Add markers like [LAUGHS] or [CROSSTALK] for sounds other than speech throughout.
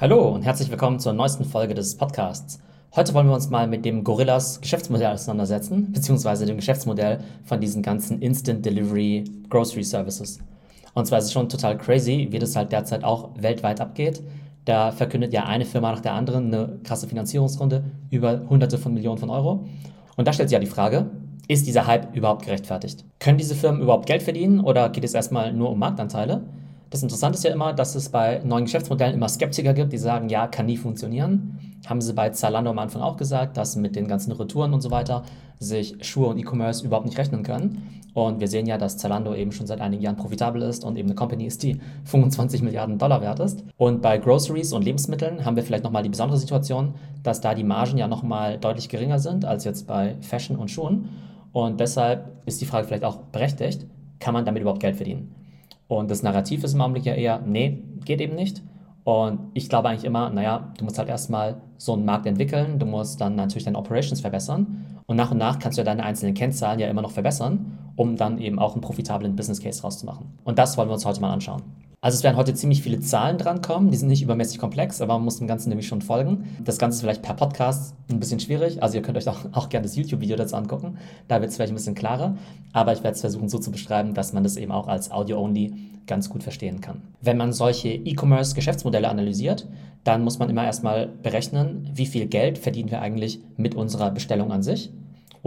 Hallo und herzlich willkommen zur neuesten Folge des Podcasts. Heute wollen wir uns mal mit dem Gorillas Geschäftsmodell auseinandersetzen, beziehungsweise dem Geschäftsmodell von diesen ganzen Instant Delivery Grocery Services. Und zwar ist es schon total crazy, wie das halt derzeit auch weltweit abgeht. Da verkündet ja eine Firma nach der anderen eine krasse Finanzierungsrunde über hunderte von Millionen von Euro. Und da stellt sich ja die Frage, ist dieser Hype überhaupt gerechtfertigt? Können diese Firmen überhaupt Geld verdienen oder geht es erstmal nur um Marktanteile? Das Interessante ist ja immer, dass es bei neuen Geschäftsmodellen immer Skeptiker gibt, die sagen, ja, kann nie funktionieren. Haben sie bei Zalando am Anfang auch gesagt, dass mit den ganzen Retouren und so weiter sich Schuhe und E-Commerce überhaupt nicht rechnen können. Und wir sehen ja, dass Zalando eben schon seit einigen Jahren profitabel ist und eben eine Company ist, die 25 Milliarden Dollar wert ist. Und bei Groceries und Lebensmitteln haben wir vielleicht nochmal die besondere Situation, dass da die Margen ja nochmal deutlich geringer sind als jetzt bei Fashion und Schuhen. Und deshalb ist die Frage vielleicht auch berechtigt, kann man damit überhaupt Geld verdienen? Und das Narrativ ist im Augenblick ja eher, nee, geht eben nicht. Und ich glaube eigentlich immer, naja, du musst halt erstmal so einen Markt entwickeln, du musst dann natürlich deine Operations verbessern und nach und nach kannst du ja deine einzelnen Kennzahlen ja immer noch verbessern, um dann eben auch einen profitablen Business Case rauszumachen. Und das wollen wir uns heute mal anschauen. Also es werden heute ziemlich viele Zahlen drankommen, die sind nicht übermäßig komplex, aber man muss dem Ganzen nämlich schon folgen. Das Ganze ist vielleicht per Podcast ein bisschen schwierig, also ihr könnt euch auch, auch gerne das YouTube-Video dazu angucken, da wird es vielleicht ein bisschen klarer, aber ich werde es versuchen so zu beschreiben, dass man das eben auch als Audio-Only ganz gut verstehen kann. Wenn man solche E-Commerce-Geschäftsmodelle analysiert, dann muss man immer erstmal berechnen, wie viel Geld verdienen wir eigentlich mit unserer Bestellung an sich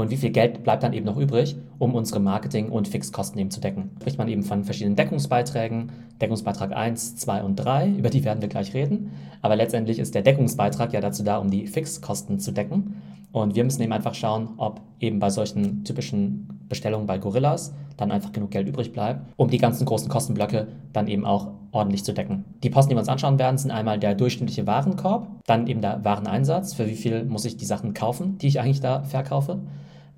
und wie viel Geld bleibt dann eben noch übrig, um unsere Marketing- und Fixkosten eben zu decken. Spricht man eben von verschiedenen Deckungsbeiträgen, Deckungsbeitrag 1, 2 und 3, über die werden wir gleich reden. Aber letztendlich ist der Deckungsbeitrag ja dazu da, um die Fixkosten zu decken. Und wir müssen eben einfach schauen, ob eben bei solchen typischen Bestellungen bei Gorillas dann einfach genug Geld übrig bleibt, um die ganzen großen Kostenblöcke dann eben auch ordentlich zu decken. Die Posten, die wir uns anschauen werden, sind einmal der durchschnittliche Warenkorb, dann eben der Wareneinsatz, für wie viel muss ich die Sachen kaufen, die ich eigentlich da verkaufe.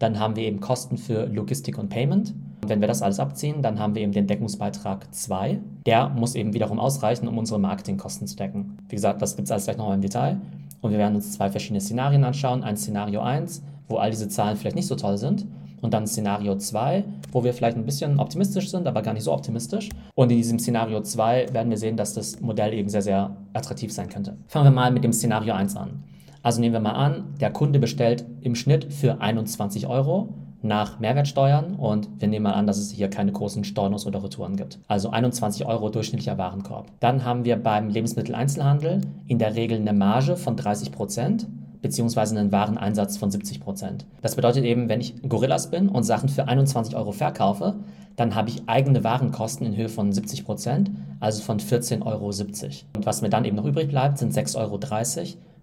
Dann haben wir eben Kosten für Logistik und Payment. Und wenn wir das alles abziehen, dann haben wir eben den Deckungsbeitrag 2. Der muss eben wiederum ausreichen, um unsere Marketingkosten zu decken. Wie gesagt, das gibt es alles gleich nochmal im Detail. Und wir werden uns zwei verschiedene Szenarien anschauen. Ein Szenario 1, wo all diese Zahlen vielleicht nicht so toll sind. Und dann Szenario 2, wo wir vielleicht ein bisschen optimistisch sind, aber gar nicht so optimistisch. Und in diesem Szenario 2 werden wir sehen, dass das Modell eben sehr, sehr attraktiv sein könnte. Fangen wir mal mit dem Szenario 1 an. Also nehmen wir mal an, der Kunde bestellt im Schnitt für 21 Euro nach Mehrwertsteuern und wir nehmen mal an, dass es hier keine großen Stornos oder Retouren gibt. Also 21 Euro durchschnittlicher Warenkorb. Dann haben wir beim Lebensmitteleinzelhandel in der Regel eine Marge von 30 Prozent beziehungsweise einen Wareneinsatz von 70 Prozent. Das bedeutet eben, wenn ich Gorillas bin und Sachen für 21 Euro verkaufe, dann habe ich eigene Warenkosten in Höhe von 70 Prozent, also von 14,70 Euro. Und was mir dann eben noch übrig bleibt, sind 6,30 Euro,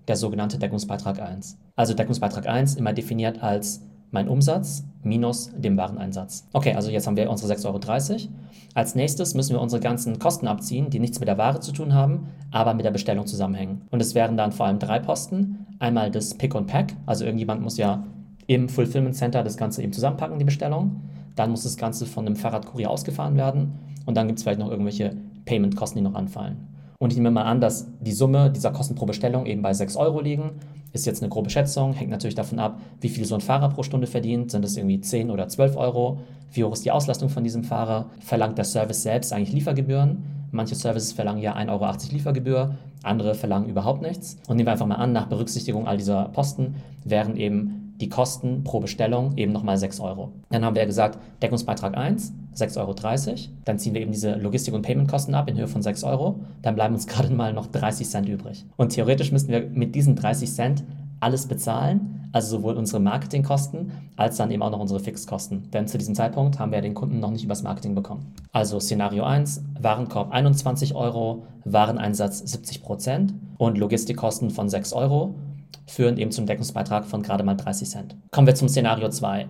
der sogenannte Deckungsbeitrag 1. Also Deckungsbeitrag 1 immer definiert als mein Umsatz minus dem Wareneinsatz. Okay, also jetzt haben wir unsere 6,30 Euro. Als nächstes müssen wir unsere ganzen Kosten abziehen, die nichts mit der Ware zu tun haben, aber mit der Bestellung zusammenhängen. Und es wären dann vor allem drei Posten. Einmal das Pick und Pack, also irgendjemand muss ja im Fulfillment Center das Ganze eben zusammenpacken, die Bestellung. Dann muss das Ganze von einem Fahrradkurier ausgefahren werden und dann gibt es vielleicht noch irgendwelche Payment-Kosten, die noch anfallen. Und ich nehme mal an, dass die Summe dieser Kosten pro Bestellung eben bei 6 Euro liegen. Ist jetzt eine grobe Schätzung, hängt natürlich davon ab, wie viel so ein Fahrer pro Stunde verdient. Sind es irgendwie 10 oder 12 Euro? Wie hoch ist die Auslastung von diesem Fahrer? Verlangt der Service selbst eigentlich Liefergebühren? Manche Services verlangen ja 1,80 Euro Liefergebühr, andere verlangen überhaupt nichts. Und nehmen wir einfach mal an, nach Berücksichtigung all dieser Posten wären eben die Kosten pro Bestellung eben nochmal 6 Euro. Dann haben wir gesagt, Deckungsbeitrag 1, 6,30 Euro. Dann ziehen wir eben diese Logistik- und Paymentkosten ab in Höhe von 6 Euro. Dann bleiben uns [LAUGHS] gerade mal noch 30 Cent übrig. Und theoretisch müssten wir mit diesen 30 Cent alles bezahlen, also sowohl unsere Marketingkosten als dann eben auch noch unsere Fixkosten. Denn zu diesem Zeitpunkt haben wir den Kunden noch nicht übers Marketing bekommen. Also Szenario 1, Warenkorb 21 Euro, Wareneinsatz 70 Prozent und Logistikkosten von 6 Euro führen eben zum Deckungsbeitrag von gerade mal 30 Cent. Kommen wir zum Szenario 2.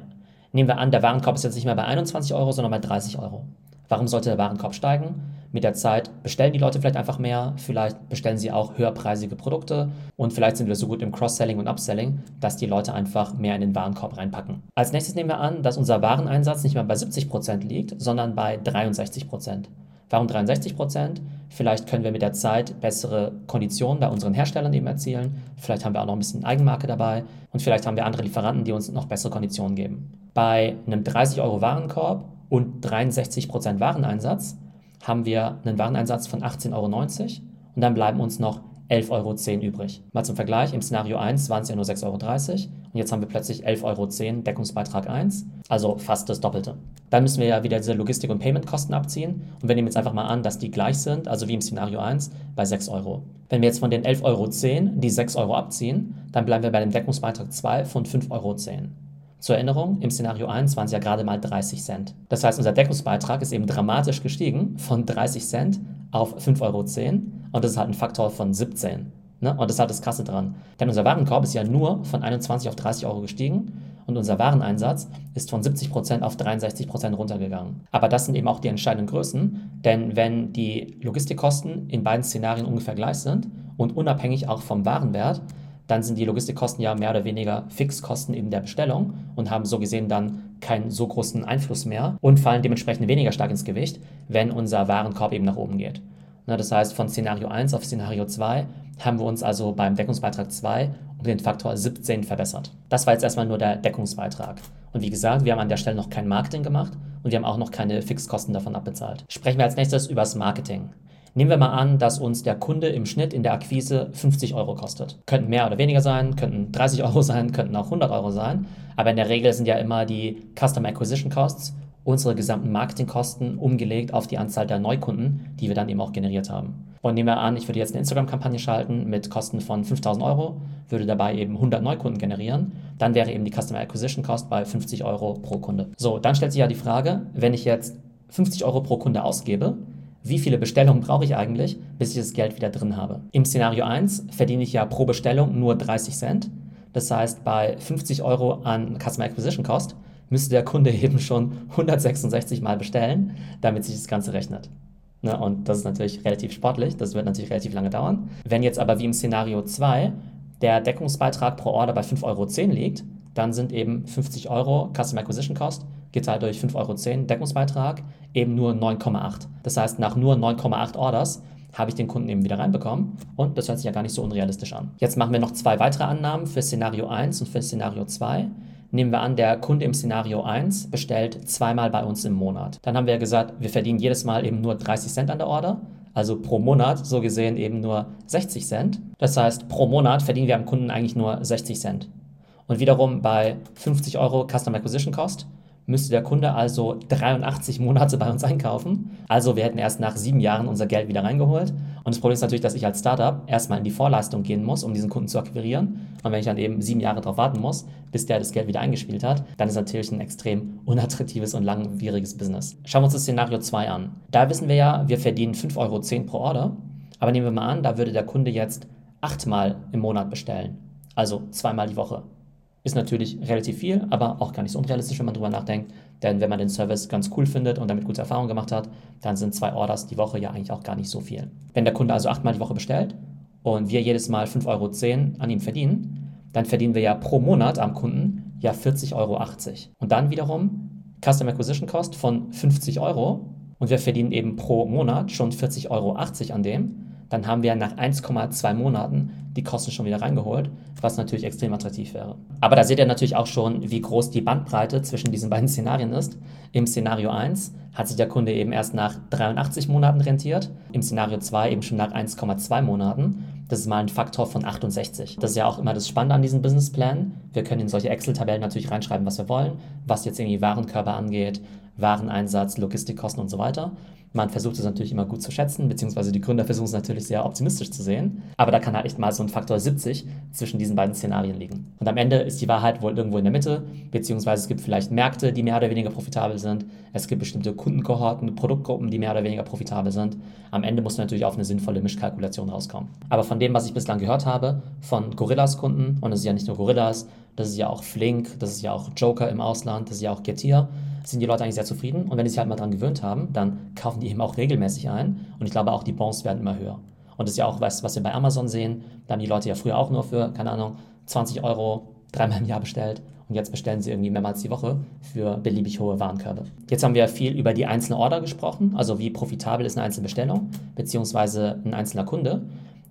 Nehmen wir an, der Warenkorb ist jetzt nicht mehr bei 21 Euro, sondern bei 30 Euro. Warum sollte der Warenkorb steigen? Mit der Zeit bestellen die Leute vielleicht einfach mehr, vielleicht bestellen sie auch höherpreisige Produkte und vielleicht sind wir so gut im Cross-Selling und Upselling, dass die Leute einfach mehr in den Warenkorb reinpacken. Als nächstes nehmen wir an, dass unser Wareneinsatz nicht mehr bei 70% liegt, sondern bei 63%. Warum 63 Prozent? Vielleicht können wir mit der Zeit bessere Konditionen bei unseren Herstellern eben erzielen. Vielleicht haben wir auch noch ein bisschen Eigenmarke dabei und vielleicht haben wir andere Lieferanten, die uns noch bessere Konditionen geben. Bei einem 30 Euro Warenkorb und 63 Prozent Wareneinsatz haben wir einen Wareneinsatz von 18,90 Euro und dann bleiben uns noch 11,10 Euro übrig. Mal zum Vergleich, im Szenario 1 waren es ja nur 6,30 Euro und jetzt haben wir plötzlich 11,10 Euro Deckungsbeitrag 1, also fast das Doppelte. Dann müssen wir ja wieder diese Logistik- und Payment-Kosten abziehen und wir nehmen jetzt einfach mal an, dass die gleich sind, also wie im Szenario 1 bei 6 Euro. Wenn wir jetzt von den 11,10 Euro die 6 Euro abziehen, dann bleiben wir bei dem Deckungsbeitrag 2 von 5,10 Euro. Zur Erinnerung, im Szenario 1 waren es ja gerade mal 30 Cent. Das heißt, unser Deckungsbeitrag ist eben dramatisch gestiegen von 30 Cent auf 5,10 Euro und das ist halt ein Faktor von 17. Ne? Und das ist halt das Krasse dran. Denn unser Warenkorb ist ja nur von 21 auf 30 Euro gestiegen und unser Wareneinsatz ist von 70% auf 63% runtergegangen. Aber das sind eben auch die entscheidenden Größen, denn wenn die Logistikkosten in beiden Szenarien ungefähr gleich sind und unabhängig auch vom Warenwert, dann sind die Logistikkosten ja mehr oder weniger Fixkosten in der Bestellung und haben so gesehen dann keinen so großen Einfluss mehr und fallen dementsprechend weniger stark ins Gewicht, wenn unser Warenkorb eben nach oben geht. Das heißt, von Szenario 1 auf Szenario 2 haben wir uns also beim Deckungsbeitrag 2 um den Faktor 17 verbessert. Das war jetzt erstmal nur der Deckungsbeitrag. Und wie gesagt, wir haben an der Stelle noch kein Marketing gemacht und wir haben auch noch keine Fixkosten davon abbezahlt. Sprechen wir als nächstes über das Marketing. Nehmen wir mal an, dass uns der Kunde im Schnitt in der Akquise 50 Euro kostet. Könnten mehr oder weniger sein, könnten 30 Euro [LAUGHS] sein, könnten auch 100 Euro sein. Aber in der Regel sind ja immer die Customer Acquisition Costs unsere gesamten Marketingkosten umgelegt auf die Anzahl der Neukunden, die wir dann eben auch generiert haben. Und nehmen wir an, ich würde jetzt eine Instagram-Kampagne schalten mit Kosten von 5000 Euro, würde dabei eben 100 Neukunden generieren, dann wäre eben die Customer Acquisition Cost bei 50 Euro pro Kunde. So, dann stellt sich ja die Frage, wenn ich jetzt 50 Euro pro Kunde ausgebe, wie viele Bestellungen brauche ich eigentlich, bis ich das Geld wieder drin habe. Im Szenario 1 verdiene ich ja pro Bestellung nur 30 Cent. Das heißt, bei 50 Euro an Customer Acquisition Cost müsste der Kunde [LAUGHS] eben schon 166 Mal bestellen, damit sich das Ganze rechnet. Ne, und das ist natürlich relativ sportlich, das wird natürlich relativ lange dauern. Wenn jetzt aber wie im Szenario 2 der Deckungsbeitrag pro Order bei 5,10 Euro liegt, dann sind eben 50 Euro Customer Acquisition Cost geteilt durch 5,10 Euro Deckungsbeitrag eben nur 9,8. Das heißt, nach nur 9,8 Orders habe ich den Kunden eben wieder reinbekommen und das hört sich ja gar nicht so unrealistisch an. Jetzt machen wir noch zwei weitere Annahmen für Szenario 1 und für Szenario 2. Nehmen wir an, der Kunde im Szenario 1 bestellt zweimal bei uns im Monat. Dann haben wir gesagt, wir verdienen jedes Mal eben nur 30 Cent an der Order. Also pro Monat so gesehen eben nur 60 Cent. Das heißt, pro Monat verdienen wir am Kunden eigentlich nur 60 Cent. Und wiederum bei 50 Euro Customer Acquisition Cost müsste der Kunde also 83 Monate bei uns einkaufen. Also wir hätten erst nach sieben Jahren unser Geld wieder reingeholt. Und das Problem ist natürlich, dass ich als Startup erstmal in die Vorleistung gehen muss, um diesen Kunden zu akquirieren. Und wenn ich dann eben sieben Jahre darauf warten muss, bis der das Geld wieder eingespielt hat, dann ist natürlich ein extrem unattraktives und langwieriges Business. Schauen wir uns das Szenario 2 an. Da wissen wir ja, wir verdienen 5,10 Euro pro Order. Aber nehmen wir mal an, da würde der Kunde jetzt achtmal im Monat bestellen. Also zweimal die Woche. Ist natürlich relativ viel, aber auch gar nicht so unrealistisch, wenn man drüber nachdenkt. Denn wenn man den Service ganz cool findet und damit gute Erfahrungen gemacht hat, dann sind zwei Orders die Woche ja eigentlich auch gar nicht so viel. Wenn der Kunde also achtmal die Woche bestellt und wir jedes Mal 5,10 Euro an ihm verdienen, dann verdienen wir ja pro Monat am Kunden ja 40,80 Euro. Und dann wiederum Customer Acquisition Cost von 50 Euro und wir verdienen eben pro Monat schon 40,80 Euro an dem dann haben wir nach 1,2 Monaten die Kosten schon wieder reingeholt, was natürlich extrem attraktiv wäre. Aber da seht ihr natürlich auch schon, wie groß die Bandbreite zwischen diesen beiden Szenarien ist. Im Szenario 1 hat sich der Kunde eben erst nach 83 Monaten rentiert, im Szenario 2 eben schon nach 1,2 Monaten. Das ist mal ein Faktor von 68. Das ist ja auch immer das Spannende an diesem Businessplan. Wir können in solche Excel-Tabellen natürlich reinschreiben, was wir wollen, was jetzt irgendwie Warenkörper angeht, Wareneinsatz, Logistikkosten und so weiter. Man versucht es natürlich immer gut zu schätzen, beziehungsweise die Gründer versuchen es natürlich sehr optimistisch zu sehen. Aber da kann halt echt mal so ein Faktor 70 zwischen diesen beiden Szenarien liegen. Und am Ende ist die Wahrheit wohl irgendwo in der Mitte, beziehungsweise es gibt vielleicht Märkte, die mehr oder weniger profitabel sind. Es gibt bestimmte Kundenkohorten, Produktgruppen, die mehr oder weniger profitabel sind. Am Ende muss man natürlich auf eine sinnvolle Mischkalkulation rauskommen. Aber von dem, was ich bislang gehört habe, von Gorillas Kunden, und es ist ja nicht nur Gorillas, das ist ja auch Flink, das ist ja auch Joker im Ausland, das ist ja auch Getir, sind die Leute eigentlich sehr zufrieden. Und wenn sie sich halt mal dran gewöhnt haben, dann kaufen die eben auch regelmäßig ein. Und ich glaube auch, die Bons werden immer höher. Und das ist ja auch was, was wir bei Amazon sehen. Da haben die Leute ja früher auch nur für, keine Ahnung, 20 Euro dreimal im Jahr bestellt. Und jetzt bestellen sie irgendwie mehrmals die Woche für beliebig hohe Warenkörbe. Jetzt haben wir viel über die einzelne Order gesprochen, also wie profitabel ist eine einzelne Bestellung, beziehungsweise ein einzelner Kunde.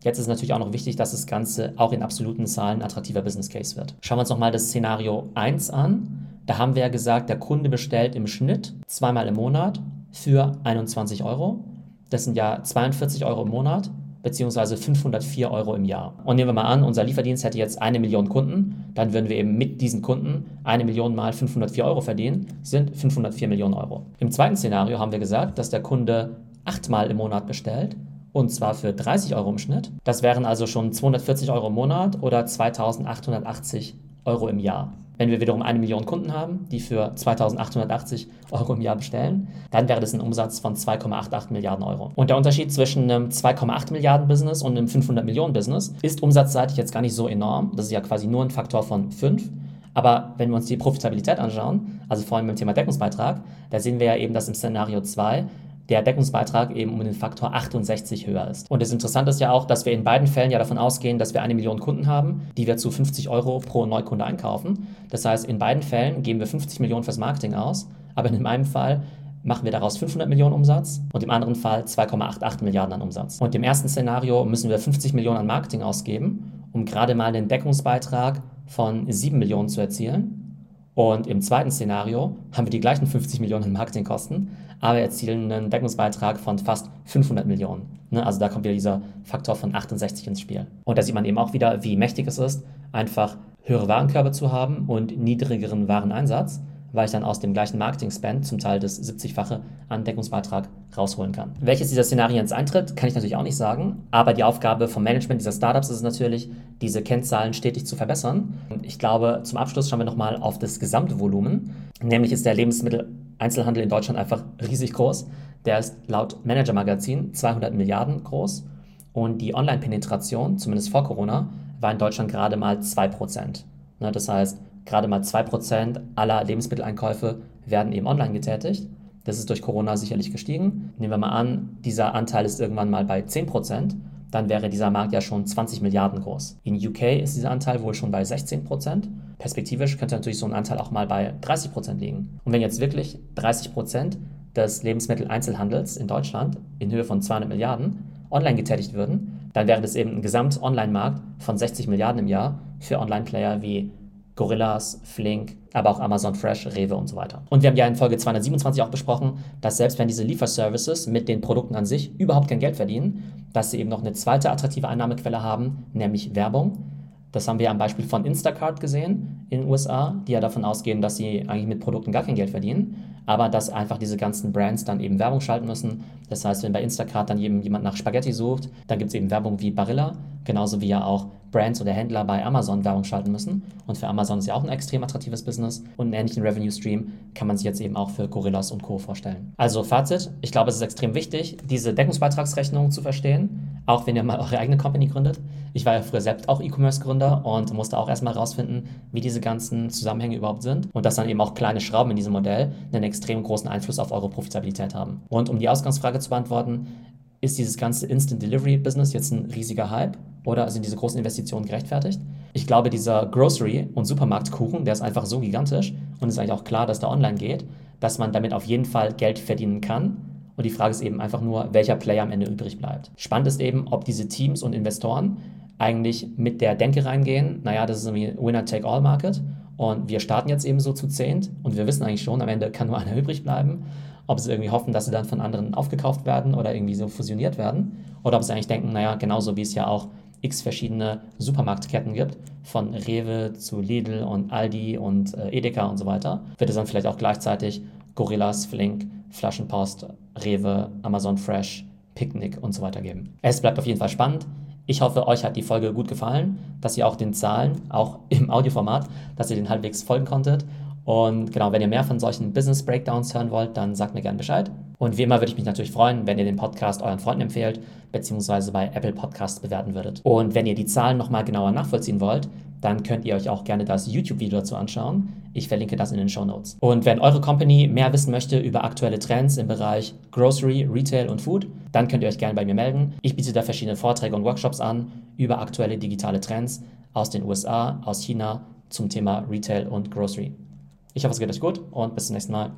Jetzt ist natürlich auch noch wichtig, dass das Ganze auch in absoluten Zahlen ein attraktiver Business Case wird. Schauen wir uns nochmal das Szenario 1 an. Da haben wir ja gesagt, der Kunde bestellt im Schnitt zweimal im Monat für 21 Euro. Das sind ja 42 Euro im Monat beziehungsweise 504 Euro im Jahr. Und nehmen wir mal an, unser Lieferdienst hätte jetzt eine Million Kunden, dann würden wir eben mit diesen Kunden eine Million mal 504 Euro verdienen, sind 504 Millionen Euro. Im zweiten Szenario haben wir gesagt, dass der Kunde achtmal im Monat bestellt und zwar für 30 Euro im Schnitt. Das wären also schon 240 Euro im Monat oder 2880 Euro im Jahr. Wenn wir wiederum eine Million Kunden haben, die für 2880 Euro im Jahr bestellen, dann wäre das ein Umsatz von 2,88 Milliarden Euro. Und der Unterschied zwischen einem 2,8 Milliarden Business und einem 500 Millionen Business ist umsatzseitig jetzt gar nicht so enorm. Das ist ja quasi nur ein Faktor von 5. Aber wenn wir uns die Profitabilität anschauen, also vor allem beim Thema Deckungsbeitrag, da sehen wir ja eben, dass im Szenario 2 der Deckungsbeitrag eben um den Faktor 68 höher ist. Und das Interessante ist ja auch, dass wir in beiden Fällen ja davon ausgehen, dass wir eine Million Kunden haben, die wir zu 50 Euro pro Neukunde einkaufen. Das heißt, in beiden Fällen geben wir 50 Millionen fürs Marketing aus, aber in einem Fall machen wir daraus 500 Millionen Umsatz und im anderen Fall 2,88 Milliarden an Umsatz. Und im ersten Szenario müssen wir 50 Millionen an Marketing ausgeben, um gerade mal den Deckungsbeitrag von 7 Millionen zu erzielen. Und im zweiten Szenario haben wir die gleichen 50 Millionen Marketingkosten, aber erzielen einen Deckungsbeitrag von fast 500 Millionen. Ne? Also da kommt wieder dieser Faktor von 68 ins Spiel. Und da sieht man eben auch wieder, wie mächtig es ist, einfach höhere Warenkörbe zu haben und niedrigeren Wareneinsatz weil ich dann aus dem gleichen Marketing-Spend zum Teil das 70-fache an Deckungsbeitrag rausholen kann. Welches dieser Szenarien jetzt eintritt, kann ich natürlich auch nicht sagen, aber die Aufgabe vom Management dieser Startups ist es natürlich, diese Kennzahlen stetig zu verbessern. Und ich glaube, zum Abschluss schauen wir nochmal auf das Gesamtvolumen. Nämlich ist der Lebensmitteleinzelhandel in Deutschland einfach riesig groß. Der ist laut Manager Magazin 200 Milliarden groß und die Online-Penetration, zumindest vor Corona, war in Deutschland gerade mal 2%. Ne, das heißt, Gerade mal 2% aller Lebensmitteleinkäufe werden eben online getätigt. Das ist durch Corona sicherlich gestiegen. Nehmen wir mal an, dieser Anteil ist irgendwann mal bei 10%, dann wäre dieser Markt ja schon 20 Milliarden groß. In UK ist dieser Anteil wohl schon bei 16%. Perspektivisch könnte natürlich so ein Anteil auch mal bei 30% liegen. Und wenn jetzt wirklich 30% des Lebensmitteleinzelhandels in Deutschland in Höhe von 200 Milliarden online getätigt würden, dann wäre das eben ein Gesamt-Online-Markt von 60 Milliarden im Jahr für Online-Player wie Gorillas, Flink, aber auch Amazon Fresh, Rewe und so weiter. Und wir haben ja in Folge 227 auch besprochen, dass selbst wenn diese Lieferservices mit den Produkten an sich überhaupt kein Geld verdienen, dass sie eben noch eine zweite attraktive Einnahmequelle haben, nämlich Werbung. Das haben wir am Beispiel von Instacart gesehen in den USA, die ja davon ausgehen, dass sie eigentlich mit Produkten gar kein Geld verdienen, aber dass einfach diese ganzen Brands dann eben Werbung schalten müssen. Das heißt, wenn bei Instacart dann jemand nach Spaghetti sucht, dann gibt es eben Werbung wie Barilla, genauso wie ja auch Brands oder Händler bei Amazon Werbung schalten müssen. Und für Amazon ist ja auch ein extrem attraktives Business. Und einen ähnlichen Revenue Stream kann man sich jetzt eben auch für Gorillas und Co. vorstellen. Also Fazit, ich glaube, es ist extrem wichtig, diese Deckungsbeitragsrechnung zu verstehen, auch wenn ihr mal eure eigene Company gründet. Ich war ja früher selbst auch E-Commerce-Gründer und musste auch erstmal herausfinden, wie diese ganzen Zusammenhänge überhaupt sind und dass dann eben auch kleine Schrauben in diesem Modell einen extrem großen Einfluss auf eure Profitabilität haben. Und um die Ausgangsfrage zu beantworten, ist dieses ganze Instant Delivery Business jetzt ein riesiger Hype oder sind diese großen Investitionen gerechtfertigt? Ich glaube, dieser Grocery- und Supermarktkuchen, der ist einfach so gigantisch und es ist eigentlich auch klar, dass der online geht, dass man damit auf jeden Fall Geld verdienen kann. Und die Frage ist eben einfach nur, welcher Player am Ende übrig bleibt. Spannend ist eben, ob diese Teams und Investoren eigentlich mit der Denke reingehen, naja, das ist irgendwie Winner-Take-All-Market und wir starten jetzt eben so zu zehnt und wir wissen eigentlich schon, am Ende kann nur einer [LAUGHS] übrig bleiben ob sie irgendwie hoffen, dass sie dann von anderen aufgekauft werden oder irgendwie so fusioniert werden, oder ob sie eigentlich denken, naja, genauso wie es ja auch x verschiedene Supermarktketten gibt, von Rewe zu Lidl und Aldi und äh, Edeka und so weiter, wird es dann vielleicht auch gleichzeitig Gorillas, Flink, Flaschenpost, Rewe, Amazon Fresh, Picknick und so weiter geben. Es bleibt auf jeden Fall spannend. Ich hoffe, euch hat die Folge gut gefallen, dass ihr auch den Zahlen, auch im Audioformat, dass ihr den halbwegs folgen konntet und genau, wenn ihr mehr von solchen Business Breakdowns hören wollt, dann sagt mir gerne Bescheid. Und wie immer würde ich mich natürlich freuen, wenn ihr den Podcast euren Freunden empfehlt, beziehungsweise bei Apple Podcasts bewerten würdet. Und wenn ihr die Zahlen nochmal genauer nachvollziehen wollt, dann könnt ihr euch auch gerne das YouTube-Video dazu anschauen. Ich verlinke das in den Show Notes. Und wenn eure Company mehr wissen möchte über aktuelle Trends im Bereich Grocery, Retail und Food, dann könnt ihr euch gerne bei mir melden. Ich biete da verschiedene Vorträge und Workshops an über aktuelle digitale Trends aus den USA, aus China zum Thema Retail und Grocery. Ich hoffe, es geht euch gut und bis zum nächsten Mal.